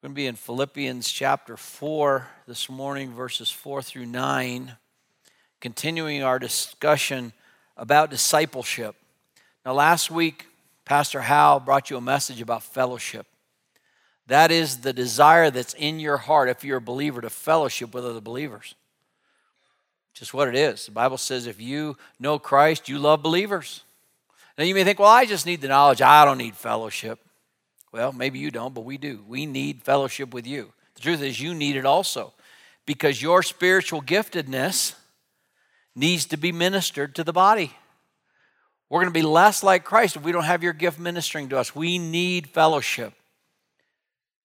We're going to be in Philippians chapter 4 this morning, verses 4 through 9, continuing our discussion about discipleship. Now, last week, Pastor Hal brought you a message about fellowship. That is the desire that's in your heart, if you're a believer, to fellowship with other believers. Just what it is. The Bible says if you know Christ, you love believers. Now, you may think, well, I just need the knowledge, I don't need fellowship. Well, maybe you don't, but we do. We need fellowship with you. The truth is, you need it also because your spiritual giftedness needs to be ministered to the body. We're going to be less like Christ if we don't have your gift ministering to us. We need fellowship.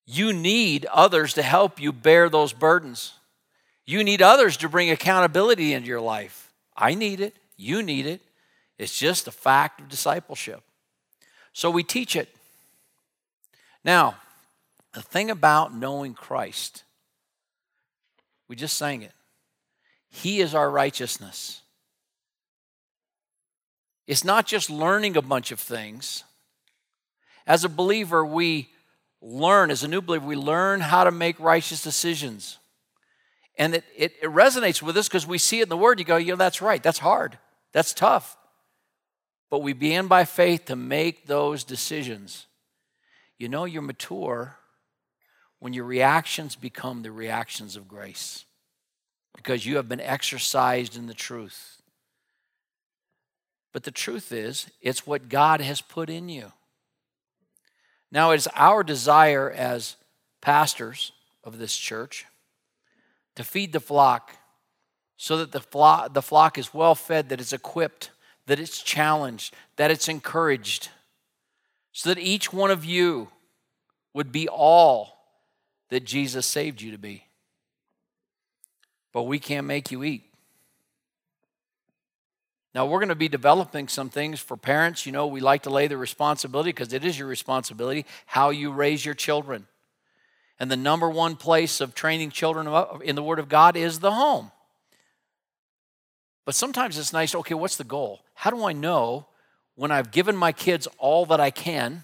You need others to help you bear those burdens. You need others to bring accountability into your life. I need it. You need it. It's just a fact of discipleship. So we teach it. Now, the thing about knowing Christ, we just sang it. He is our righteousness. It's not just learning a bunch of things. As a believer, we learn, as a new believer, we learn how to make righteous decisions. And it, it, it resonates with us because we see it in the Word. You go, you know, that's right. That's hard. That's tough. But we begin by faith to make those decisions. You know you're mature when your reactions become the reactions of grace because you have been exercised in the truth. But the truth is, it's what God has put in you. Now, it's our desire as pastors of this church to feed the flock so that the flock, the flock is well fed, that it's equipped, that it's challenged, that it's encouraged so that each one of you would be all that Jesus saved you to be. But we can't make you eat. Now, we're going to be developing some things for parents. You know, we like to lay the responsibility because it is your responsibility how you raise your children. And the number one place of training children in the Word of God is the home. But sometimes it's nice, okay, what's the goal? How do I know when I've given my kids all that I can,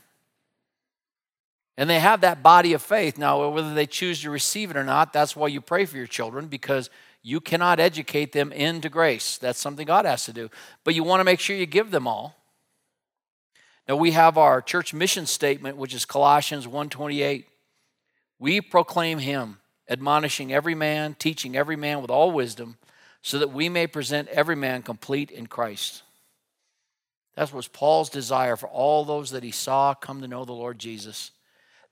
and they have that body of faith. Now, whether they choose to receive it or not, that's why you pray for your children because you cannot educate them into grace. That's something God has to do. But you want to make sure you give them all. Now we have our church mission statement which is Colossians 1:28. We proclaim him, admonishing every man, teaching every man with all wisdom, so that we may present every man complete in Christ. That was Paul's desire for all those that he saw come to know the Lord Jesus.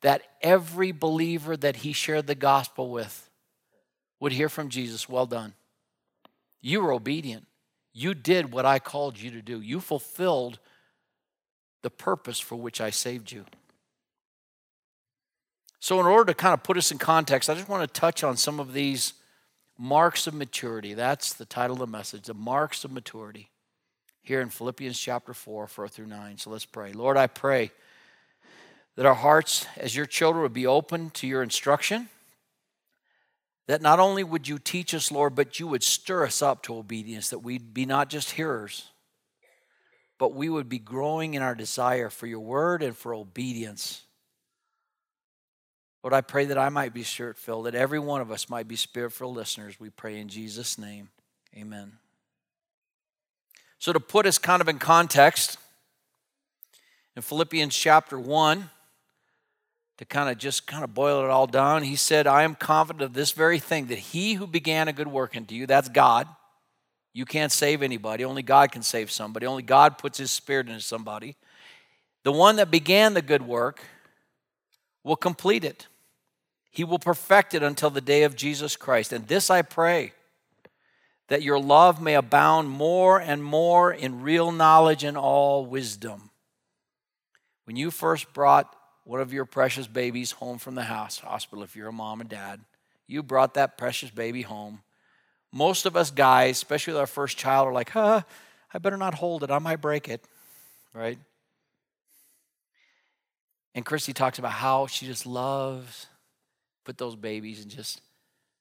That every believer that he shared the gospel with would hear from Jesus, Well done. You were obedient. You did what I called you to do. You fulfilled the purpose for which I saved you. So, in order to kind of put us in context, I just want to touch on some of these marks of maturity. That's the title of the message the marks of maturity here in Philippians chapter 4, 4 through 9. So let's pray. Lord, I pray that our hearts, as your children, would be open to your instruction. That not only would you teach us, Lord, but you would stir us up to obedience, that we'd be not just hearers, but we would be growing in our desire for your word and for obedience. Lord, I pray that I might be spirit filled, that every one of us might be spirit filled listeners. We pray in Jesus' name. Amen. So, to put us kind of in context, in Philippians chapter 1, to kind of just kind of boil it all down, he said, I am confident of this very thing that he who began a good work into you, that's God. You can't save anybody. Only God can save somebody. Only God puts his spirit into somebody. The one that began the good work will complete it. He will perfect it until the day of Jesus Christ. And this I pray that your love may abound more and more in real knowledge and all wisdom. When you first brought one of your precious babies home from the house, hospital, if you're a mom and dad, you brought that precious baby home. Most of us guys, especially with our first child, are like, huh, I better not hold it. I might break it, right? And Christy talks about how she just loves put those babies and just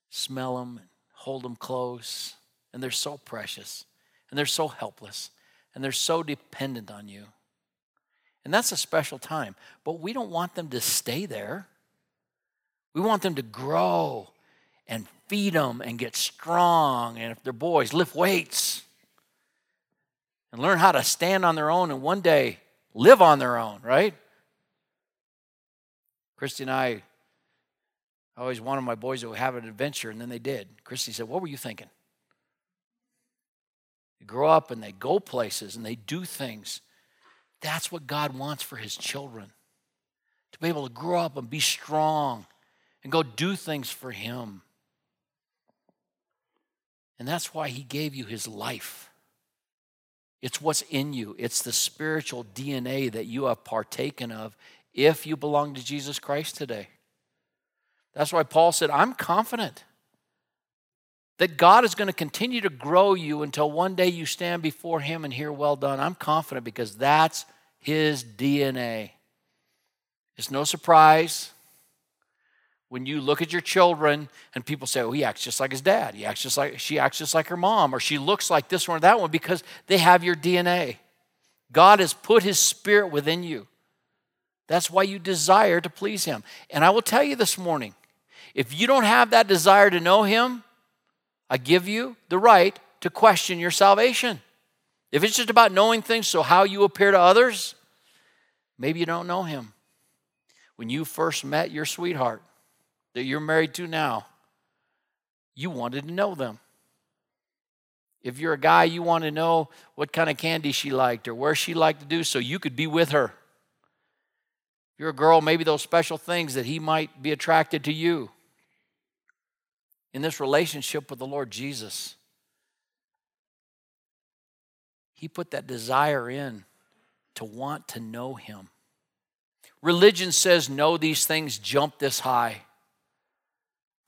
smell them, hold them close, and they're so precious, and they're so helpless, and they're so dependent on you. And that's a special time. But we don't want them to stay there. We want them to grow and feed them and get strong. And if they're boys, lift weights and learn how to stand on their own and one day live on their own, right? Christy and I I always wanted my boys to have an adventure, and then they did. Christy said, What were you thinking? They grow up and they go places and they do things. That's what God wants for his children to be able to grow up and be strong and go do things for him. And that's why he gave you his life. It's what's in you, it's the spiritual DNA that you have partaken of if you belong to Jesus Christ today. That's why Paul said, I'm confident that God is going to continue to grow you until one day you stand before Him and hear, Well done. I'm confident because that's His DNA. It's no surprise when you look at your children and people say, Oh, he acts just like his dad. He acts just like she acts just like her mom, or she looks like this one or that one because they have your DNA. God has put His Spirit within you. That's why you desire to please Him. And I will tell you this morning if you don't have that desire to know Him, I give you the right to question your salvation. If it's just about knowing things, so how you appear to others, maybe you don't know Him. When you first met your sweetheart that you're married to now, you wanted to know them. If you're a guy, you want to know what kind of candy she liked or where she liked to do so you could be with her. If you're a girl, maybe those special things that he might be attracted to you in this relationship with the Lord Jesus. He put that desire in to want to know Him. Religion says, Know these things, jump this high.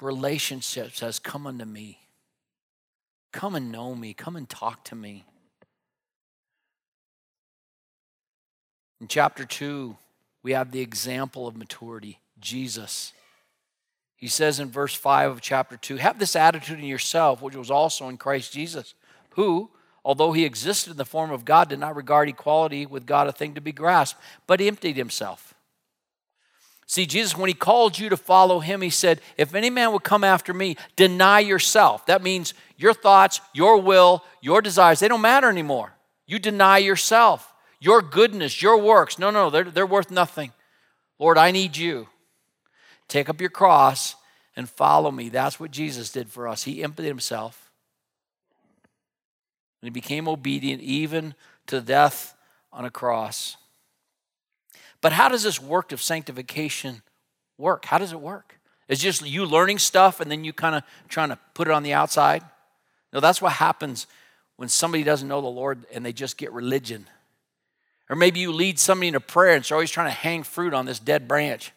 Relationship says, Come unto me. Come and know me. Come and talk to me. In chapter 2, we have the example of maturity Jesus. He says in verse 5 of chapter 2 Have this attitude in yourself, which was also in Christ Jesus, who, although he existed in the form of God, did not regard equality with God a thing to be grasped, but emptied himself. See, Jesus, when he called you to follow him, he said, If any man would come after me, deny yourself. That means your thoughts, your will, your desires, they don't matter anymore. You deny yourself, your goodness, your works. No, no, they're, they're worth nothing. Lord, I need you. Take up your cross and follow me. That's what Jesus did for us. He emptied himself. And he became obedient even to death on a cross. But how does this work of sanctification work? How does it work? It's just you learning stuff and then you kind of trying to put it on the outside? No, that's what happens when somebody doesn't know the Lord and they just get religion. Or maybe you lead somebody into prayer and they're always trying to hang fruit on this dead branch.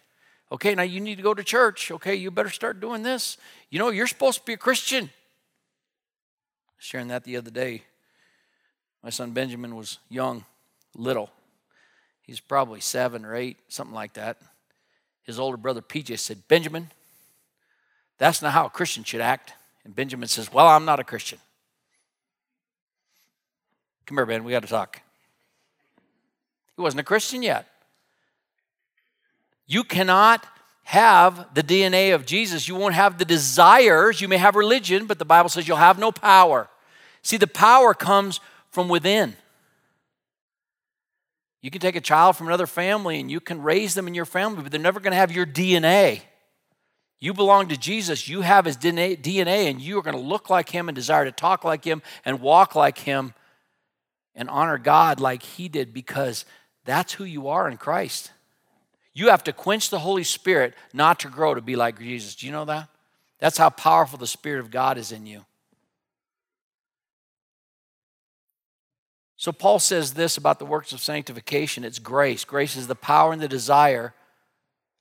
Okay, now you need to go to church. Okay, you better start doing this. You know, you're supposed to be a Christian. Sharing that the other day. My son Benjamin was young, little. He's probably seven or eight, something like that. His older brother PJ said, Benjamin, that's not how a Christian should act. And Benjamin says, Well, I'm not a Christian. Come here, Ben, we got to talk. He wasn't a Christian yet. You cannot have the DNA of Jesus. You won't have the desires. You may have religion, but the Bible says you'll have no power. See, the power comes from within. You can take a child from another family and you can raise them in your family, but they're never going to have your DNA. You belong to Jesus. You have his DNA, and you are going to look like him and desire to talk like him and walk like him and honor God like he did because that's who you are in Christ. You have to quench the Holy Spirit not to grow to be like Jesus. Do you know that? That's how powerful the Spirit of God is in you. So, Paul says this about the works of sanctification it's grace. Grace is the power and the desire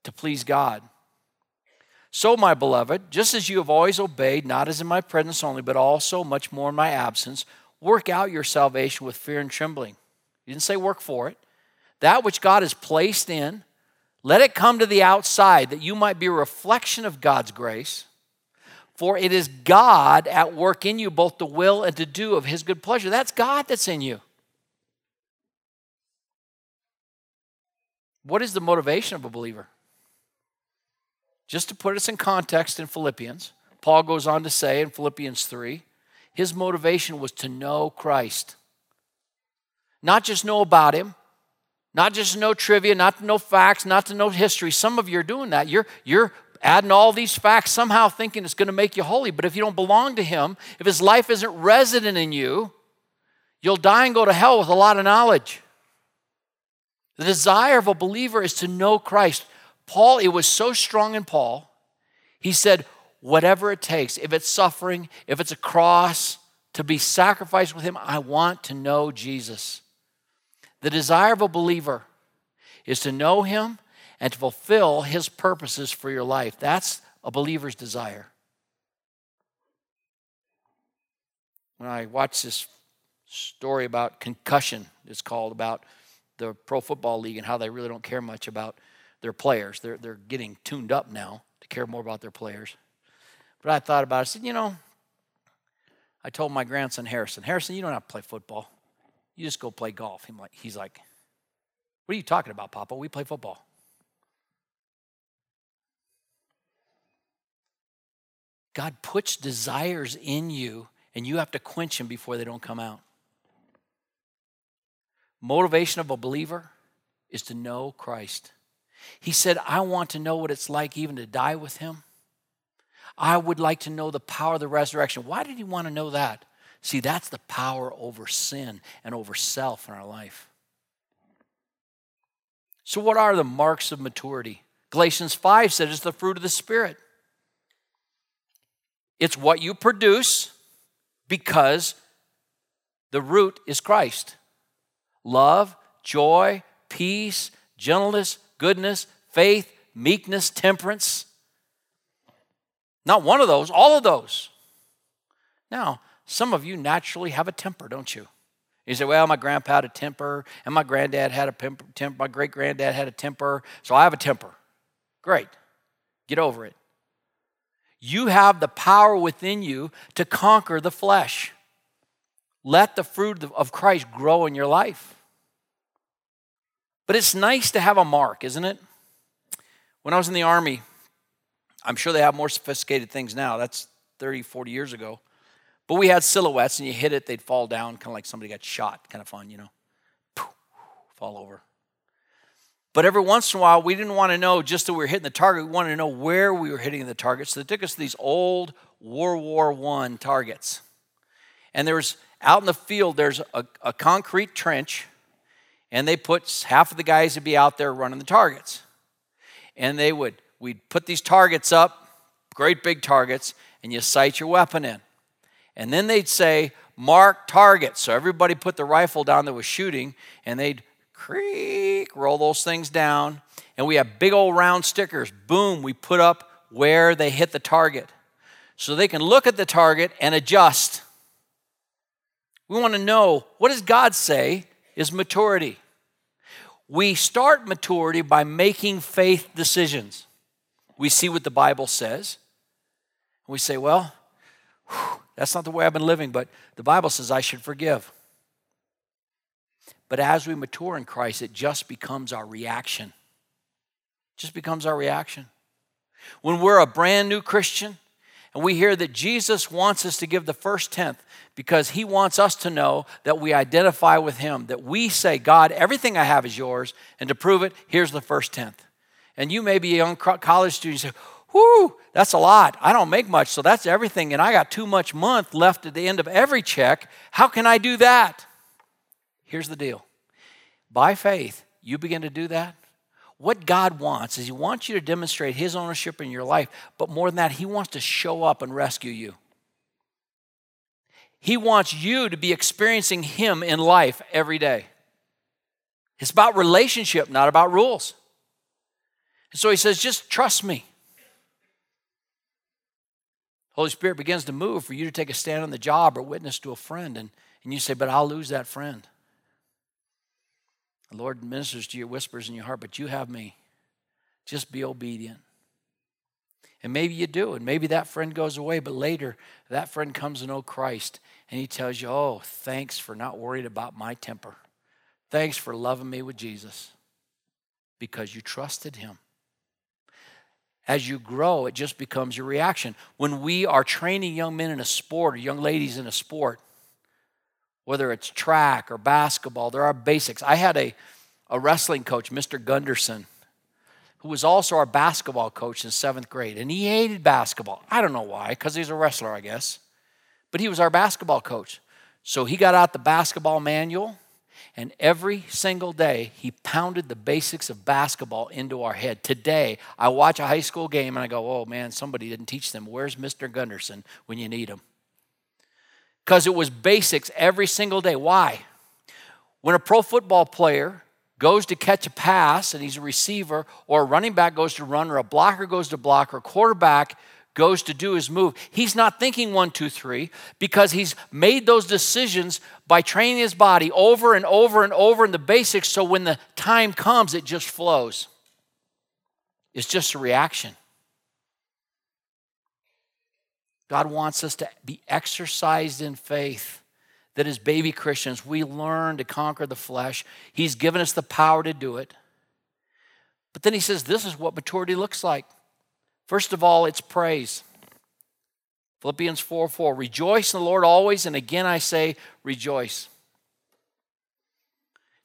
to please God. So, my beloved, just as you have always obeyed, not as in my presence only, but also much more in my absence, work out your salvation with fear and trembling. He didn't say work for it. That which God has placed in, let it come to the outside that you might be a reflection of God's grace. For it is God at work in you, both to will and to do of his good pleasure. That's God that's in you. What is the motivation of a believer? just to put us in context in Philippians, Paul goes on to say in Philippians 3 his motivation was to know Christ. Not just know about him, not just know trivia, not to know facts, not to know history. Some of you are doing that. You're, you're adding all these facts, somehow thinking it's going to make you holy. But if you don't belong to him, if his life isn't resident in you, you'll die and go to hell with a lot of knowledge. The desire of a believer is to know Christ. Paul, it was so strong in Paul, he said, whatever it takes, if it's suffering, if it's a cross, to be sacrificed with him, I want to know Jesus. The desire of a believer is to know him and to fulfill his purposes for your life. That's a believer's desire. When I watch this story about concussion, it's called about the Pro Football League and how they really don't care much about their players. They're, they're getting tuned up now to care more about their players. But I thought about it. I said, you know, I told my grandson Harrison, Harrison, you don't have to play football. You just go play golf. He's like, what are you talking about, Papa? We play football. God puts desires in you, and you have to quench them before they don't come out. Motivation of a believer is to know Christ. He said, I want to know what it's like even to die with him. I would like to know the power of the resurrection. Why did he want to know that? See, that's the power over sin and over self in our life. So, what are the marks of maturity? Galatians 5 says it's the fruit of the Spirit. It's what you produce because the root is Christ love, joy, peace, gentleness, goodness, faith, meekness, temperance. Not one of those, all of those. Now, some of you naturally have a temper, don't you? You say, well, my grandpa had a temper, and my granddad had a temper, my great granddad had a temper, so I have a temper. Great. Get over it. You have the power within you to conquer the flesh. Let the fruit of Christ grow in your life. But it's nice to have a mark, isn't it? When I was in the Army, I'm sure they have more sophisticated things now. That's 30, 40 years ago. But we had silhouettes, and you hit it, they'd fall down, kind of like somebody got shot. Kind of fun, you know. Fall over. But every once in a while, we didn't want to know just that we were hitting the target. We wanted to know where we were hitting the target. So they took us to these old World War I targets. And there was out in the field, there's a, a concrete trench, and they put half of the guys would be out there running the targets. And they would, we'd put these targets up, great big targets, and you sight your weapon in. And then they'd say, mark target. So everybody put the rifle down that was shooting, and they'd creak, roll those things down. And we have big old round stickers. Boom, we put up where they hit the target. So they can look at the target and adjust. We want to know what does God say is maturity? We start maturity by making faith decisions. We see what the Bible says. We say, well, that's not the way I've been living, but the Bible says I should forgive. But as we mature in Christ, it just becomes our reaction. It just becomes our reaction. When we're a brand new Christian and we hear that Jesus wants us to give the first tenth because he wants us to know that we identify with him, that we say, God, everything I have is yours, and to prove it, here's the first tenth. And you may be a young college student, you say, Whoo, that's a lot. I don't make much, so that's everything. And I got too much month left at the end of every check. How can I do that? Here's the deal by faith, you begin to do that. What God wants is He wants you to demonstrate His ownership in your life, but more than that, He wants to show up and rescue you. He wants you to be experiencing Him in life every day. It's about relationship, not about rules. And so He says, just trust me. Holy Spirit begins to move for you to take a stand on the job or witness to a friend, and, and you say, But I'll lose that friend. The Lord ministers to your whispers in your heart, but you have me. Just be obedient. And maybe you do, and maybe that friend goes away, but later that friend comes to know Christ and he tells you, Oh, thanks for not worried about my temper. Thanks for loving me with Jesus because you trusted him. As you grow, it just becomes your reaction. When we are training young men in a sport or young ladies in a sport, whether it's track or basketball, there are basics. I had a, a wrestling coach, Mr. Gunderson, who was also our basketball coach in seventh grade, and he hated basketball. I don't know why, because he's a wrestler, I guess. But he was our basketball coach. So he got out the basketball manual and every single day, he pounded the basics of basketball into our head. Today, I watch a high school game and I go, oh man, somebody didn't teach them. Where's Mr. Gunderson when you need him? Because it was basics every single day. Why? When a pro football player goes to catch a pass and he's a receiver, or a running back goes to run, or a blocker goes to block, or a quarterback goes to do his move, he's not thinking one, two, three, because he's made those decisions by training his body over and over and over in the basics. So when the time comes, it just flows. It's just a reaction. God wants us to be exercised in faith. That as baby Christians, we learn to conquer the flesh. He's given us the power to do it. But then he says, This is what maturity looks like. First of all, it's praise. Philippians 4 4. Rejoice in the Lord always, and again I say, rejoice.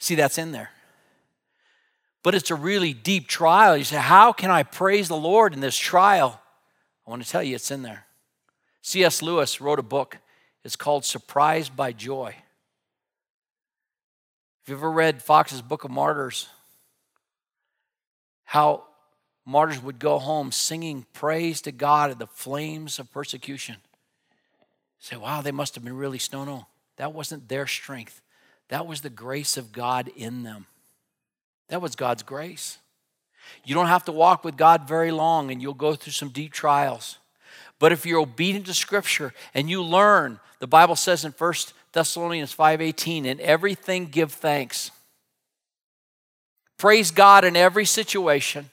See, that's in there. But it's a really deep trial. You say, How can I praise the Lord in this trial? I want to tell you, it's in there. C.S. Lewis wrote a book. It's called Surprised by Joy. If you've ever read Fox's Book of Martyrs, how martyrs would go home singing praise to God in the flames of persecution. Say, wow, they must have been really snow. No, that wasn't their strength. That was the grace of God in them. That was God's grace. You don't have to walk with God very long and you'll go through some deep trials. But if you're obedient to Scripture and you learn, the Bible says in 1 Thessalonians 5:18, in everything give thanks. Praise God in every situation.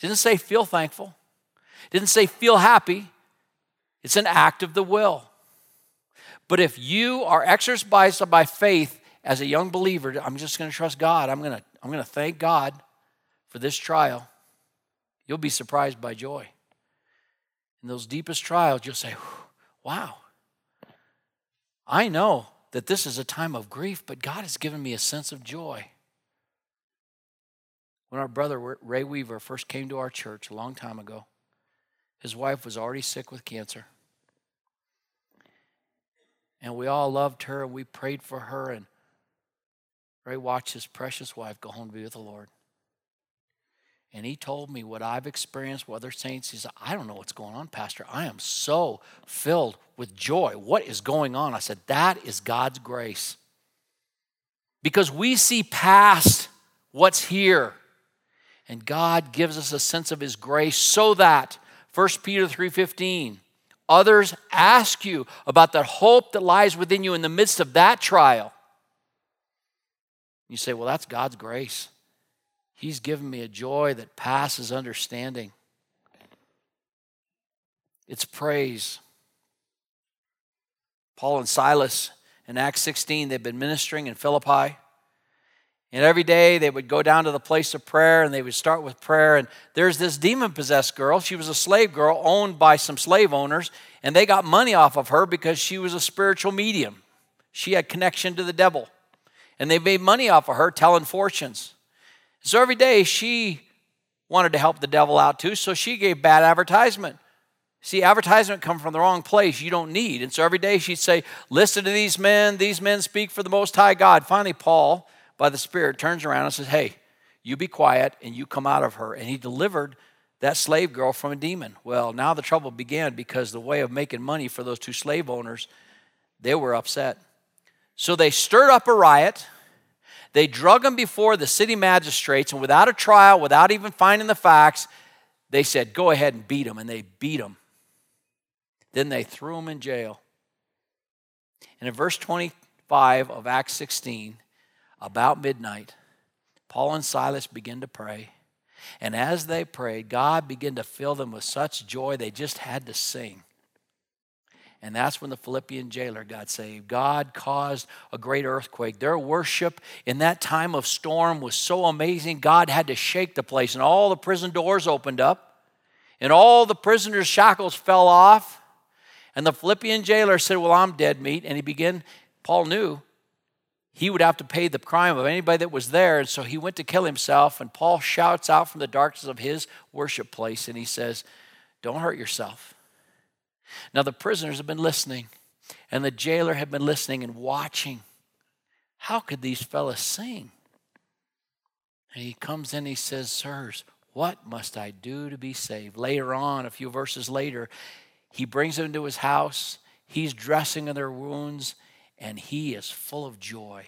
It didn't say feel thankful. It didn't say feel happy. It's an act of the will. But if you are exercised by faith as a young believer, I'm just going to trust God. I'm going to, I'm going to thank God for this trial. You'll be surprised by joy. In those deepest trials, you'll say, wow, I know that this is a time of grief, but God has given me a sense of joy. When our brother Ray Weaver first came to our church a long time ago, his wife was already sick with cancer. And we all loved her and we prayed for her. And Ray watched his precious wife go home to be with the Lord. And he told me what I've experienced with other saints. He said, I don't know what's going on, Pastor. I am so filled with joy. What is going on? I said, That is God's grace. Because we see past what's here. And God gives us a sense of his grace so that 1 Peter 3:15 others ask you about the hope that lies within you in the midst of that trial. You say, "Well, that's God's grace. He's given me a joy that passes understanding." It's praise. Paul and Silas in Acts 16, they've been ministering in Philippi. And every day they would go down to the place of prayer and they would start with prayer. And there's this demon possessed girl. She was a slave girl owned by some slave owners, and they got money off of her because she was a spiritual medium. She had connection to the devil. And they made money off of her telling fortunes. So every day she wanted to help the devil out too, so she gave bad advertisement. See, advertisement come from the wrong place you don't need. And so every day she'd say, Listen to these men, these men speak for the Most High God. Finally, Paul by the Spirit turns around and says, Hey, you be quiet and you come out of her. And he delivered that slave girl from a demon. Well, now the trouble began because the way of making money for those two slave owners, they were upset. So they stirred up a riot. They drug him before the city magistrates, and without a trial, without even finding the facts, they said, Go ahead and beat him. And they beat him. Then they threw him in jail. And in verse 25 of Acts 16, about midnight, Paul and Silas began to pray. And as they prayed, God began to fill them with such joy they just had to sing. And that's when the Philippian jailer got saved. God caused a great earthquake. Their worship in that time of storm was so amazing, God had to shake the place, and all the prison doors opened up. And all the prisoners' shackles fell off. And the Philippian jailer said, Well, I'm dead meat. And he began, Paul knew he would have to pay the crime of anybody that was there. And so he went to kill himself. And Paul shouts out from the darkness of his worship place and he says, Don't hurt yourself. Now, the prisoners have been listening, and the jailer had been listening and watching. How could these fellas sing? And he comes in, he says, Sirs, what must I do to be saved? Later on, a few verses later, he brings them to his house. He's dressing in their wounds, and he is full of joy.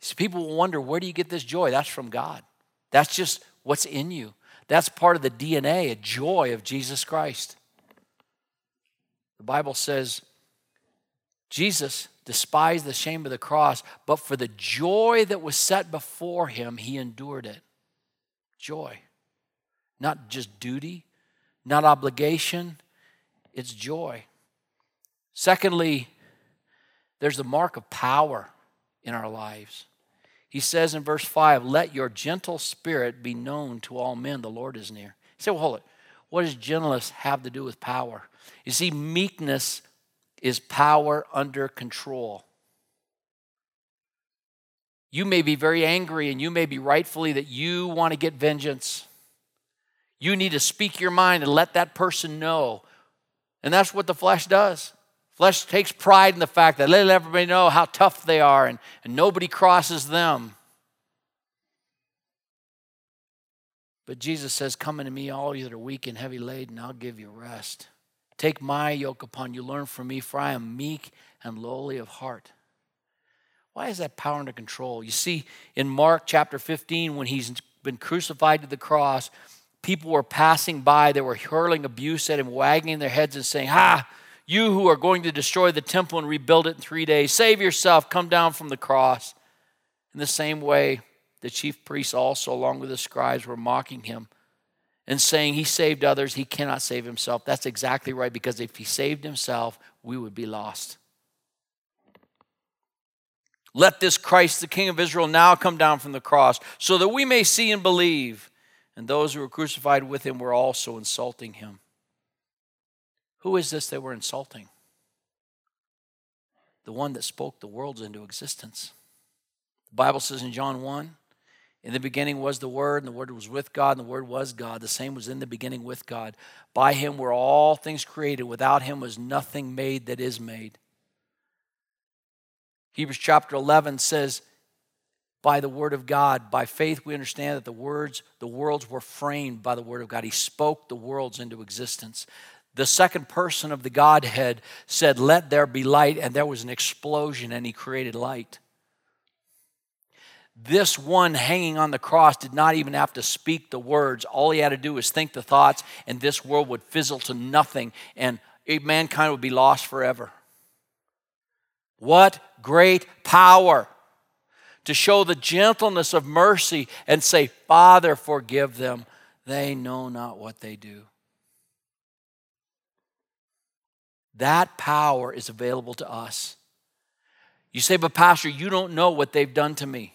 So people will wonder, where do you get this joy? That's from God. That's just what's in you. That's part of the DNA, a joy of Jesus Christ. The Bible says Jesus despised the shame of the cross, but for the joy that was set before him, he endured it. Joy. Not just duty, not obligation, it's joy. Secondly, there's the mark of power in our lives. He says in verse 5, Let your gentle spirit be known to all men, the Lord is near. You say, Well, hold it. What does gentleness have to do with power? You see, meekness is power under control. You may be very angry and you may be rightfully that you want to get vengeance. You need to speak your mind and let that person know. And that's what the flesh does. Flesh takes pride in the fact that let everybody know how tough they are and, and nobody crosses them. But Jesus says, Come unto me, all you that are weak and heavy laden, I'll give you rest. Take my yoke upon you, learn from me, for I am meek and lowly of heart. Why is that power under control? You see, in Mark chapter 15, when he's been crucified to the cross, people were passing by, they were hurling abuse at him, wagging their heads and saying, Ha, you who are going to destroy the temple and rebuild it in three days, save yourself, come down from the cross. In the same way, the chief priests also, along with the scribes, were mocking him and saying he saved others, he cannot save himself. That's exactly right, because if he saved himself, we would be lost. Let this Christ, the King of Israel, now come down from the cross, so that we may see and believe. And those who were crucified with him were also insulting him. Who is this they were insulting? The one that spoke the worlds into existence. The Bible says in John 1 in the beginning was the Word, and the Word was with God, and the Word was God. The same was in the beginning with God. By Him were all things created. Without Him was nothing made that is made. Hebrews chapter 11 says, by the word of God, by faith, we understand that the words, the worlds were framed by the word of God. He spoke the worlds into existence. The second person of the Godhead said, Let there be light, and there was an explosion, and he created light. This one hanging on the cross did not even have to speak the words. All he had to do was think the thoughts, and this world would fizzle to nothing, and mankind would be lost forever. What great power to show the gentleness of mercy and say, Father, forgive them. They know not what they do. That power is available to us. You say, but Pastor, you don't know what they've done to me.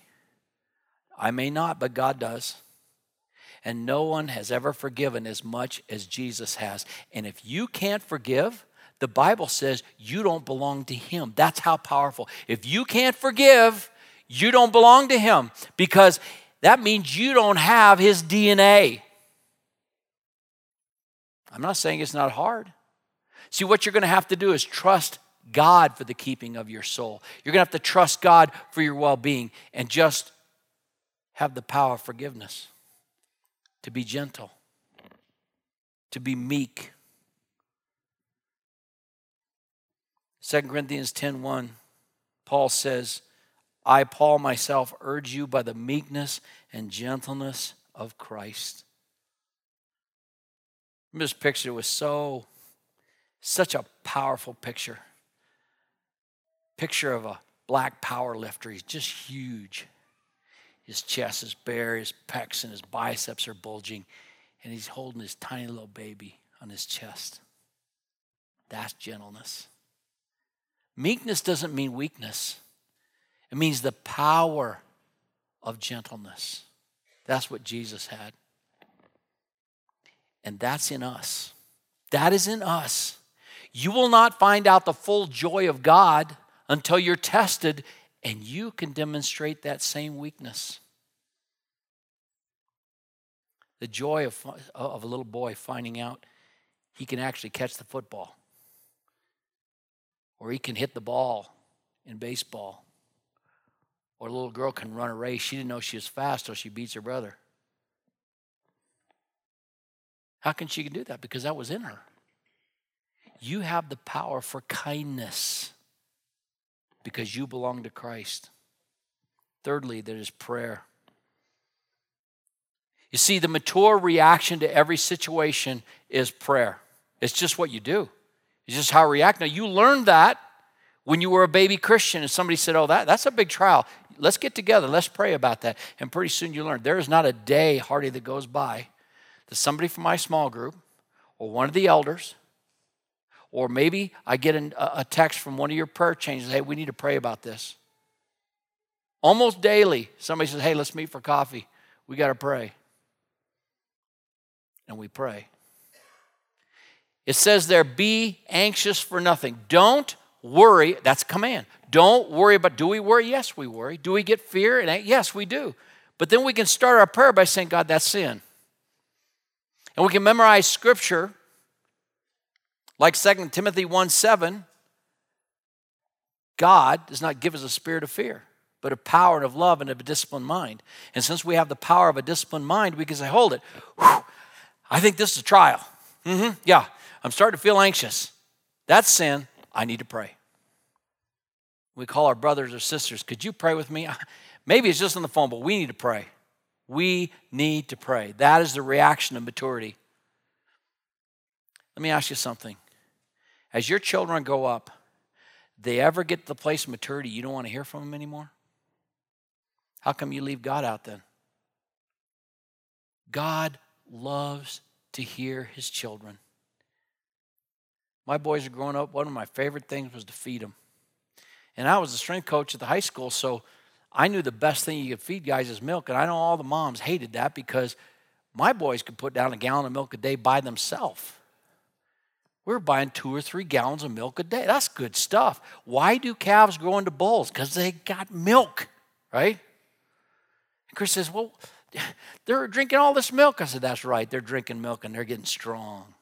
I may not, but God does. And no one has ever forgiven as much as Jesus has. And if you can't forgive, the Bible says you don't belong to Him. That's how powerful. If you can't forgive, you don't belong to Him because that means you don't have His DNA. I'm not saying it's not hard. See, what you're going to have to do is trust God for the keeping of your soul. You're going to have to trust God for your well being and just have the power of forgiveness, to be gentle, to be meek. 2 Corinthians 10:1 Paul says, "I Paul myself urge you by the meekness and gentleness of Christ." This picture was so such a powerful picture. Picture of a black power lifter. He's just huge. His chest is bare, his pecs and his biceps are bulging, and he's holding his tiny little baby on his chest. That's gentleness. Meekness doesn't mean weakness, it means the power of gentleness. That's what Jesus had. And that's in us. That is in us. You will not find out the full joy of God until you're tested, and you can demonstrate that same weakness. The joy of, of a little boy finding out he can actually catch the football, or he can hit the ball in baseball, or a little girl can run a race. She didn't know she was fast till she beats her brother. How can she do that? Because that was in her. You have the power for kindness because you belong to Christ. Thirdly, there is prayer. You see, the mature reaction to every situation is prayer. It's just what you do. It's just how I react. Now, you learned that when you were a baby Christian and somebody said, Oh, that, that's a big trial. Let's get together. Let's pray about that. And pretty soon you learn. There is not a day, hardly, that goes by that somebody from my small group or one of the elders or maybe I get a text from one of your prayer chains, hey, we need to pray about this. Almost daily, somebody says, hey, let's meet for coffee. We got to pray. And we pray. It says there, be anxious for nothing. Don't worry. That's a command. Don't worry about, do we worry? Yes, we worry. Do we get fear? Yes, we do. But then we can start our prayer by saying, God, that's sin. And we can memorize scripture like 2 Timothy 1 7, God does not give us a spirit of fear, but of power and of love and of a disciplined mind. And since we have the power of a disciplined mind, we can say, hold it. Whew, I think this is a trial. Mm-hmm, yeah, I'm starting to feel anxious. That's sin. I need to pray. We call our brothers or sisters, could you pray with me? Maybe it's just on the phone, but we need to pray. We need to pray. That is the reaction of maturity. Let me ask you something. As your children go up, they ever get to the place of maturity you don't want to hear from them anymore? How come you leave God out then? God loves to hear his children. My boys are growing up. One of my favorite things was to feed them. And I was the strength coach at the high school, so I knew the best thing you could feed guys is milk. And I know all the moms hated that because my boys could put down a gallon of milk a day by themselves. We are buying two or three gallons of milk a day. That's good stuff. Why do calves grow into bulls? Because they got milk, right? And Chris says, Well, they're drinking all this milk. I said, That's right. They're drinking milk and they're getting strong.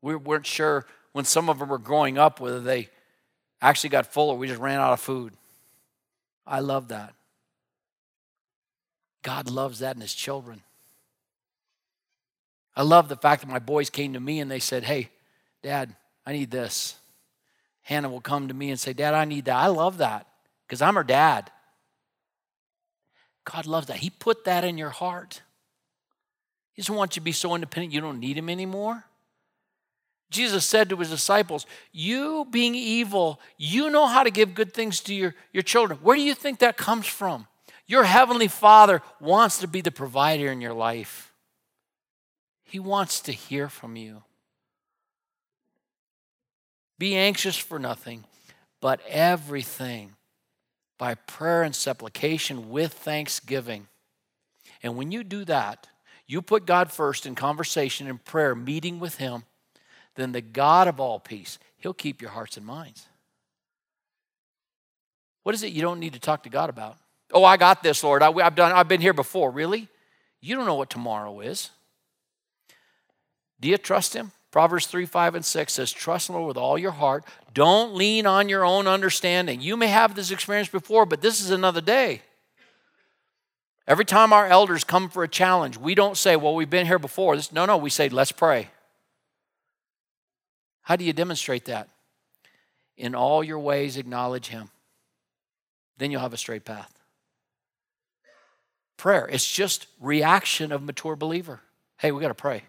We weren't sure when some of them were growing up whether they actually got full or we just ran out of food. I love that. God loves that in his children. I love the fact that my boys came to me and they said, Hey, Dad, I need this. Hannah will come to me and say, Dad, I need that. I love that because I'm her dad. God loves that. He put that in your heart. He doesn't want you to be so independent you don't need him anymore. Jesus said to his disciples, You being evil, you know how to give good things to your, your children. Where do you think that comes from? Your heavenly Father wants to be the provider in your life. He wants to hear from you. Be anxious for nothing, but everything by prayer and supplication with thanksgiving. And when you do that, you put God first in conversation and prayer, meeting with Him, then the God of all peace, He'll keep your hearts and minds. What is it you don't need to talk to God about? Oh, I got this, Lord. I, have done. I've been here before. Really? You don't know what tomorrow is. Do you trust him? Proverbs 3, 5, and 6 says, Trust the Lord with all your heart. Don't lean on your own understanding. You may have this experience before, but this is another day. Every time our elders come for a challenge, we don't say, Well, we've been here before. This, no, no, we say, Let's pray. How do you demonstrate that? In all your ways, acknowledge Him. Then you'll have a straight path. Prayer, it's just reaction of mature believer. Hey, we got to pray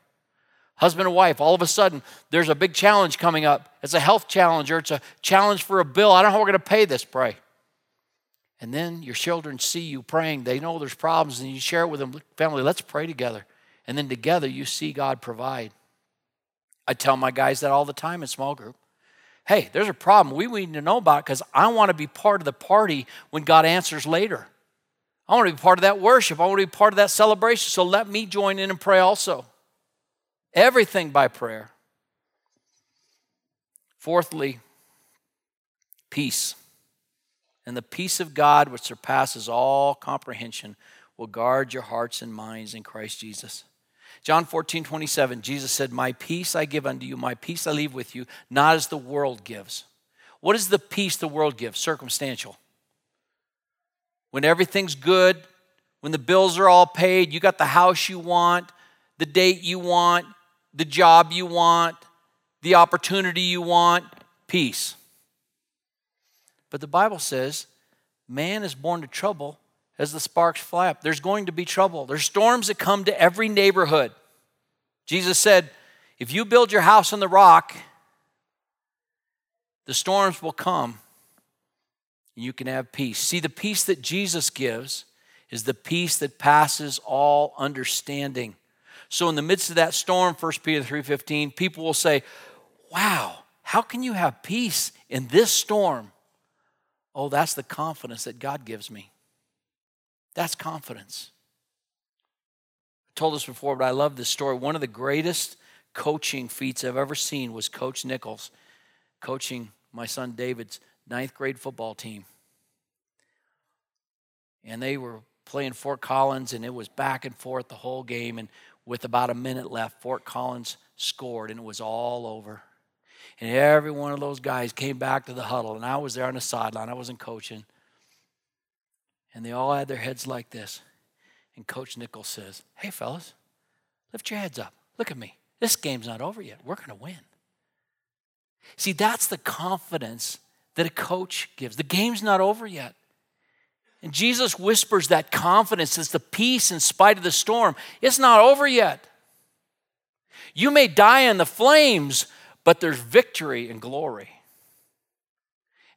husband and wife, all of a sudden there's a big challenge coming up. It's a health challenge or it's a challenge for a bill. I don't know how we're going to pay this. Pray. And then your children see you praying. They know there's problems and you share it with them. Family, let's pray together. And then together you see God provide. I tell my guys that all the time in small group. Hey, there's a problem we need to know about because I want to be part of the party when God answers later. I want to be part of that worship. I want to be part of that celebration. So let me join in and pray also. Everything by prayer. Fourthly, peace. And the peace of God, which surpasses all comprehension, will guard your hearts and minds in Christ Jesus. John 14, 27, Jesus said, My peace I give unto you, my peace I leave with you, not as the world gives. What is the peace the world gives? Circumstantial. When everything's good, when the bills are all paid, you got the house you want, the date you want, the job you want, the opportunity you want, peace. But the Bible says man is born to trouble as the sparks fly up. There's going to be trouble. There's storms that come to every neighborhood. Jesus said, if you build your house on the rock, the storms will come and you can have peace. See, the peace that Jesus gives is the peace that passes all understanding. So in the midst of that storm, 1 Peter 3:15, people will say, "Wow, how can you have peace in this storm?" Oh, that's the confidence that God gives me. That's confidence. I told this before, but I love this story. One of the greatest coaching feats I've ever seen was Coach Nichols coaching my son David's ninth grade football team. And they were playing Fort Collins, and it was back and forth the whole game. And with about a minute left, Fort Collins scored, and it was all over. And every one of those guys came back to the huddle, and I was there on the sideline. I wasn't coaching. And they all had their heads like this. And Coach Nichols says, Hey, fellas, lift your heads up. Look at me. This game's not over yet. We're going to win. See, that's the confidence that a coach gives. The game's not over yet. And Jesus whispers that confidence as the peace in spite of the storm. It's not over yet. You may die in the flames, but there's victory and glory.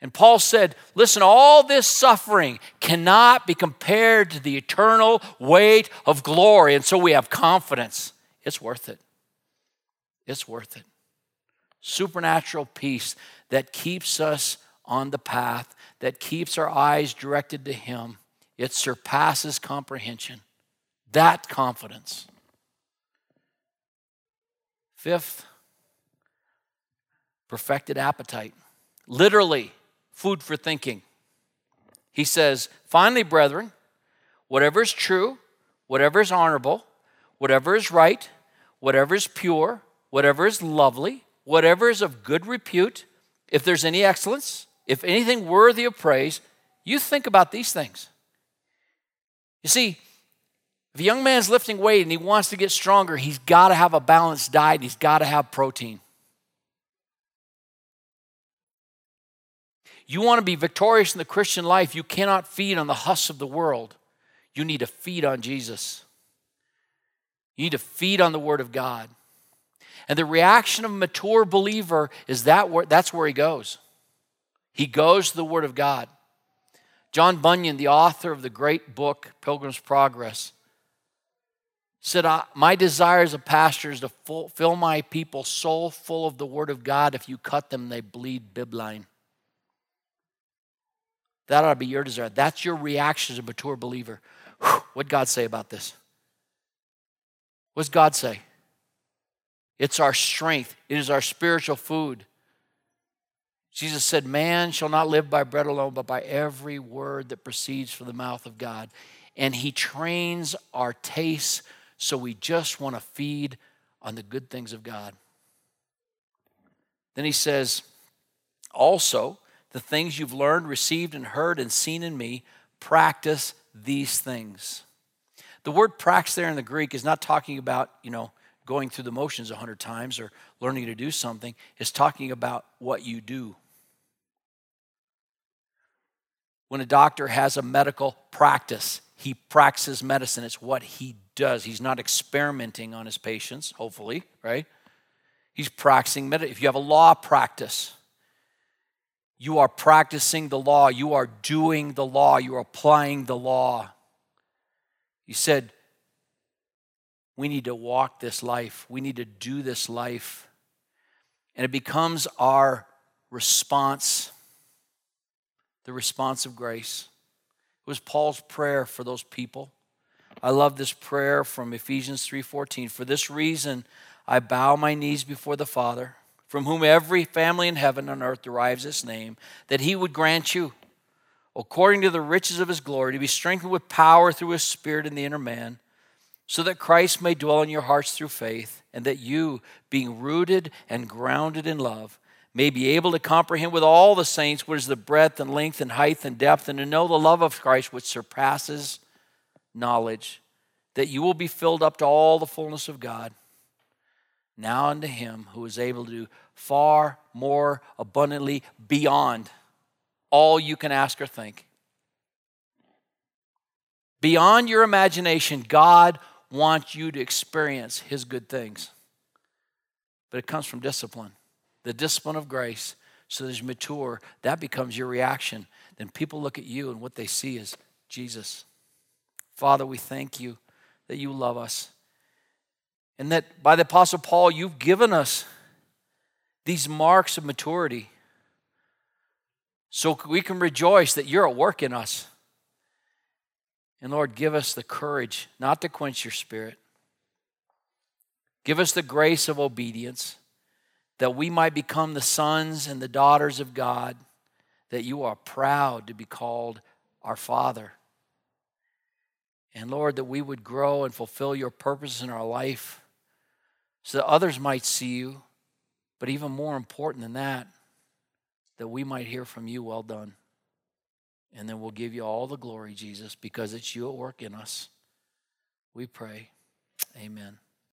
And Paul said, Listen, all this suffering cannot be compared to the eternal weight of glory. And so we have confidence. It's worth it. It's worth it. Supernatural peace that keeps us on the path, that keeps our eyes directed to Him. It surpasses comprehension. That confidence. Fifth, perfected appetite. Literally, food for thinking. He says, Finally, brethren, whatever is true, whatever is honorable, whatever is right, whatever is pure, whatever is lovely, whatever is of good repute, if there's any excellence, if anything worthy of praise, you think about these things. You see, if a young man's lifting weight and he wants to get stronger, he's got to have a balanced diet, and he's got to have protein. You want to be victorious in the Christian life, you cannot feed on the husks of the world. You need to feed on Jesus. You need to feed on the Word of God. And the reaction of a mature believer is that where, that's where he goes. He goes to the Word of God. John Bunyan, the author of the great book, Pilgrim's Progress, said, My desire as a pastor is to fill my people so full of the Word of God, if you cut them, they bleed bibline. That ought to be your desire. That's your reaction as a mature believer. What'd God say about this? What does God say? It's our strength, it is our spiritual food. Jesus said, Man shall not live by bread alone, but by every word that proceeds from the mouth of God. And He trains our tastes so we just want to feed on the good things of God. Then He says, Also, the things you've learned, received, and heard and seen in me, practice these things. The word practice there in the Greek is not talking about, you know, going through the motions a hundred times or learning to do something. It's talking about what you do. When a doctor has a medical practice, he practices medicine. It's what he does. He's not experimenting on his patients, hopefully, right? He's practicing medicine. If you have a law practice, you are practicing the law. You are doing the law. You are applying the law. He said, We need to walk this life. We need to do this life. And it becomes our response the response of grace. It was Paul's prayer for those people. I love this prayer from Ephesians 3:14. For this reason I bow my knees before the Father, from whom every family in heaven and earth derives its name, that he would grant you according to the riches of his glory to be strengthened with power through his spirit in the inner man, so that Christ may dwell in your hearts through faith, and that you, being rooted and grounded in love, may be able to comprehend with all the saints what is the breadth and length and height and depth, and to know the love of Christ which surpasses knowledge, that you will be filled up to all the fullness of God. Now unto him who is able to do far more abundantly beyond all you can ask or think. Beyond your imagination, God wants you to experience his good things. But it comes from discipline, the discipline of grace. So as you mature, that becomes your reaction. Then people look at you and what they see is Jesus. Father, we thank you that you love us. And that by the Apostle Paul, you've given us these marks of maturity so we can rejoice that you're at work in us. And Lord, give us the courage not to quench your spirit. Give us the grace of obedience that we might become the sons and the daughters of God, that you are proud to be called our Father. And Lord, that we would grow and fulfill your purposes in our life so that others might see you, but even more important than that, that we might hear from you, well done. And then we'll give you all the glory, Jesus, because it's you at work in us. We pray. Amen.